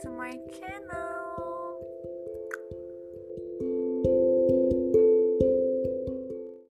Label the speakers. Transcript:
Speaker 1: to my channel.